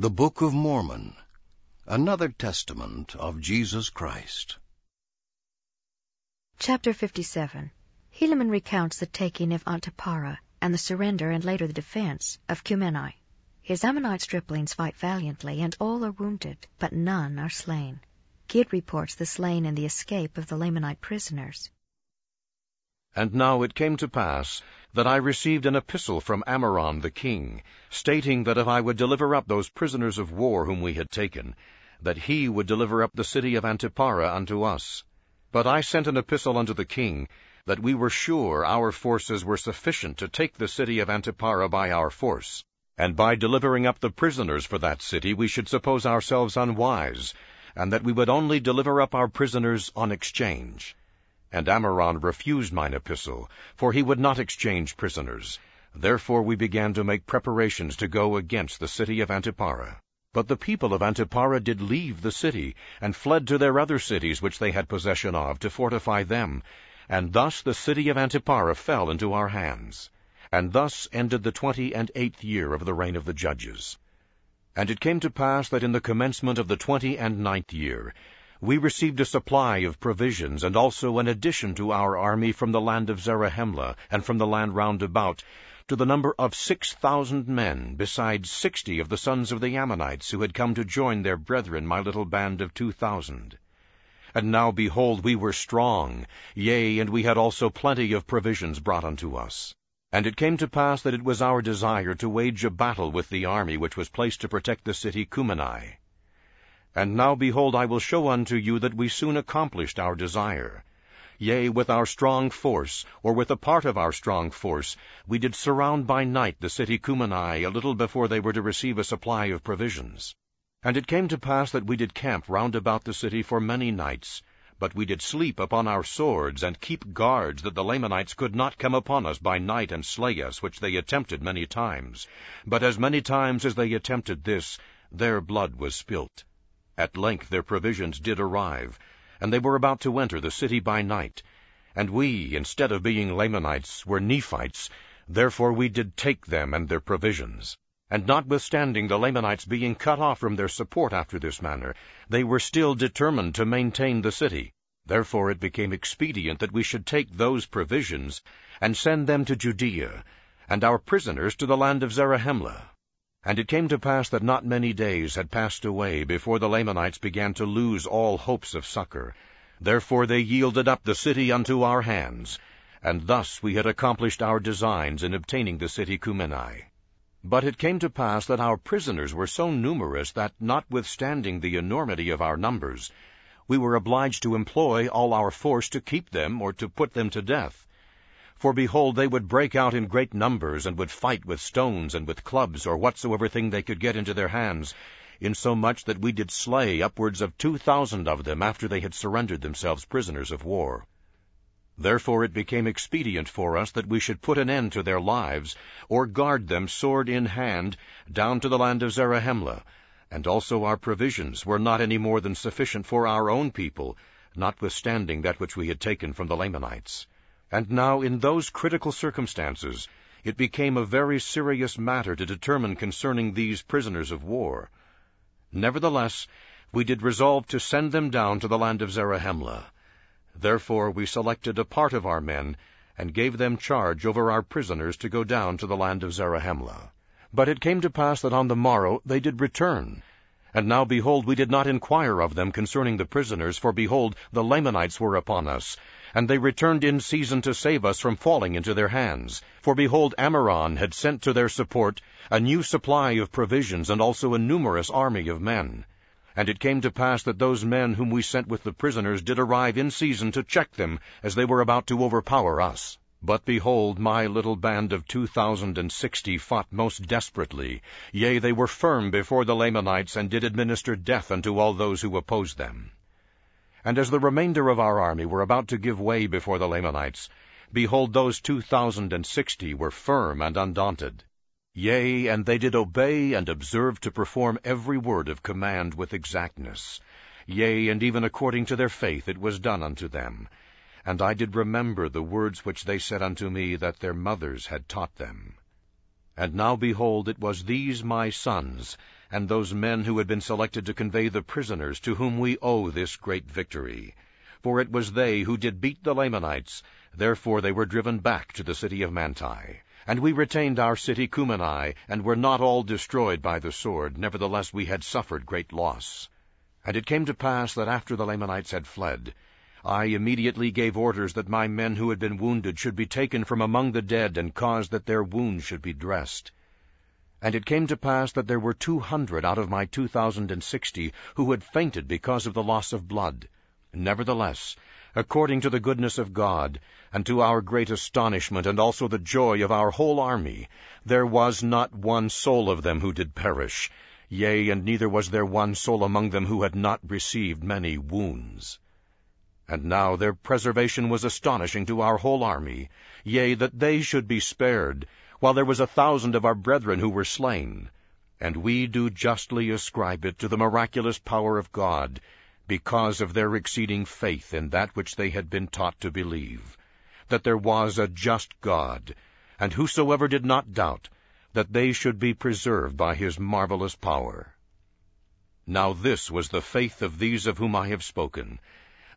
The Book of Mormon, another testament of Jesus Christ. Chapter 57 Helaman recounts the taking of Antiparah and the surrender and later the defense of Cumeni. His Ammonite striplings fight valiantly, and all are wounded, but none are slain. Gid reports the slaying and the escape of the Lamanite prisoners. And now it came to pass that I received an epistle from Ammoron the king, stating that if I would deliver up those prisoners of war whom we had taken, that he would deliver up the city of Antiparah unto us. But I sent an epistle unto the king, that we were sure our forces were sufficient to take the city of Antiparah by our force, and by delivering up the prisoners for that city we should suppose ourselves unwise, and that we would only deliver up our prisoners on exchange. And Ammoron refused mine epistle, for he would not exchange prisoners. Therefore we began to make preparations to go against the city of Antiparah. But the people of Antiparah did leave the city, and fled to their other cities which they had possession of, to fortify them. And thus the city of Antiparah fell into our hands. And thus ended the twenty and eighth year of the reign of the judges. And it came to pass that in the commencement of the twenty and ninth year, we received a supply of provisions, and also an addition to our army from the land of Zarahemla, and from the land round about, to the number of six thousand men, besides sixty of the sons of the Ammonites, who had come to join their brethren, my little band of two thousand. And now, behold, we were strong, yea, and we had also plenty of provisions brought unto us. And it came to pass that it was our desire to wage a battle with the army which was placed to protect the city Cumeni. And now, behold, I will show unto you that we soon accomplished our desire. Yea, with our strong force, or with a part of our strong force, we did surround by night the city Cumeni a little before they were to receive a supply of provisions. And it came to pass that we did camp round about the city for many nights, but we did sleep upon our swords, and keep guards that the Lamanites could not come upon us by night and slay us, which they attempted many times. But as many times as they attempted this, their blood was spilt. At length their provisions did arrive, and they were about to enter the city by night. And we, instead of being Lamanites, were Nephites, therefore we did take them and their provisions. And notwithstanding the Lamanites being cut off from their support after this manner, they were still determined to maintain the city. Therefore it became expedient that we should take those provisions, and send them to Judea, and our prisoners to the land of Zarahemla. And it came to pass that not many days had passed away before the Lamanites began to lose all hopes of succor. Therefore they yielded up the city unto our hands, and thus we had accomplished our designs in obtaining the city Cumeni. But it came to pass that our prisoners were so numerous that, notwithstanding the enormity of our numbers, we were obliged to employ all our force to keep them or to put them to death. For behold, they would break out in great numbers, and would fight with stones and with clubs, or whatsoever thing they could get into their hands, insomuch that we did slay upwards of two thousand of them after they had surrendered themselves prisoners of war. Therefore it became expedient for us that we should put an end to their lives, or guard them sword in hand, down to the land of Zarahemla, and also our provisions were not any more than sufficient for our own people, notwithstanding that which we had taken from the Lamanites. And now, in those critical circumstances, it became a very serious matter to determine concerning these prisoners of war. Nevertheless, we did resolve to send them down to the land of Zarahemla. Therefore we selected a part of our men, and gave them charge over our prisoners to go down to the land of Zarahemla. But it came to pass that on the morrow they did return. And now, behold, we did not inquire of them concerning the prisoners, for behold, the Lamanites were upon us, and they returned in season to save us from falling into their hands. For behold, Ammoron had sent to their support a new supply of provisions, and also a numerous army of men. And it came to pass that those men whom we sent with the prisoners did arrive in season to check them, as they were about to overpower us. But behold, my little band of two thousand and sixty fought most desperately. Yea, they were firm before the Lamanites, and did administer death unto all those who opposed them. And as the remainder of our army were about to give way before the Lamanites, behold, those two thousand and sixty were firm and undaunted. Yea, and they did obey and observe to perform every word of command with exactness. Yea, and even according to their faith it was done unto them. And I did remember the words which they said unto me that their mothers had taught them. And now behold, it was these my sons, and those men who had been selected to convey the prisoners to whom we owe this great victory. For it was they who did beat the Lamanites, therefore they were driven back to the city of Manti. And we retained our city Cumeni, and were not all destroyed by the sword, nevertheless we had suffered great loss. And it came to pass that after the Lamanites had fled, I immediately gave orders that my men who had been wounded should be taken from among the dead, and caused that their wounds should be dressed. And it came to pass that there were two hundred out of my two thousand and sixty who had fainted because of the loss of blood. Nevertheless, according to the goodness of God, and to our great astonishment, and also the joy of our whole army, there was not one soul of them who did perish, yea, and neither was there one soul among them who had not received many wounds. And now their preservation was astonishing to our whole army, yea, that they should be spared, while there was a thousand of our brethren who were slain. And we do justly ascribe it to the miraculous power of God, because of their exceeding faith in that which they had been taught to believe, that there was a just God, and whosoever did not doubt, that they should be preserved by his marvelous power. Now this was the faith of these of whom I have spoken,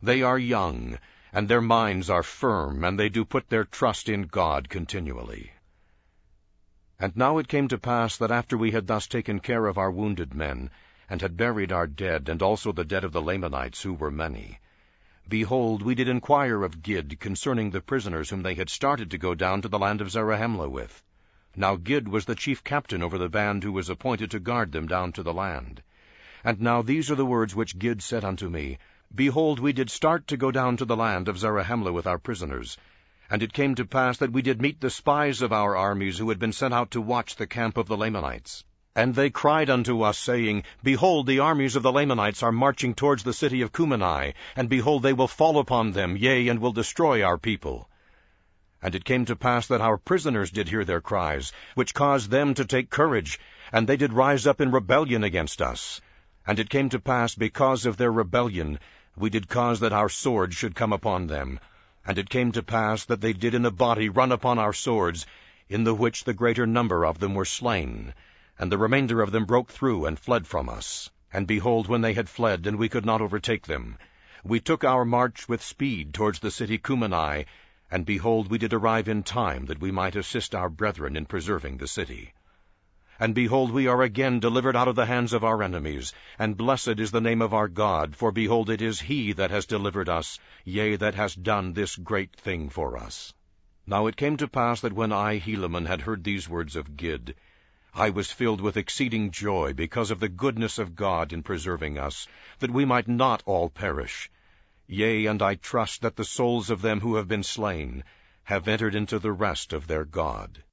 they are young, and their minds are firm, and they do put their trust in God continually. And now it came to pass that after we had thus taken care of our wounded men, and had buried our dead, and also the dead of the Lamanites, who were many, behold, we did inquire of Gid concerning the prisoners whom they had started to go down to the land of Zarahemla with. Now Gid was the chief captain over the band who was appointed to guard them down to the land. And now these are the words which Gid said unto me, Behold, we did start to go down to the land of Zarahemla with our prisoners. And it came to pass that we did meet the spies of our armies who had been sent out to watch the camp of the Lamanites. And they cried unto us, saying, Behold, the armies of the Lamanites are marching towards the city of Cumeni, and behold, they will fall upon them, yea, and will destroy our people. And it came to pass that our prisoners did hear their cries, which caused them to take courage, and they did rise up in rebellion against us. And it came to pass, because of their rebellion, we did cause that our swords should come upon them. And it came to pass that they did in a body run upon our swords, in the which the greater number of them were slain. And the remainder of them broke through and fled from us. And behold, when they had fled, and we could not overtake them, we took our march with speed towards the city Cumeni, and behold, we did arrive in time that we might assist our brethren in preserving the city. And behold, we are again delivered out of the hands of our enemies. And blessed is the name of our God, for behold, it is he that has delivered us, yea, that has done this great thing for us. Now it came to pass that when I, Helaman, had heard these words of Gid, I was filled with exceeding joy because of the goodness of God in preserving us, that we might not all perish. Yea, and I trust that the souls of them who have been slain have entered into the rest of their God.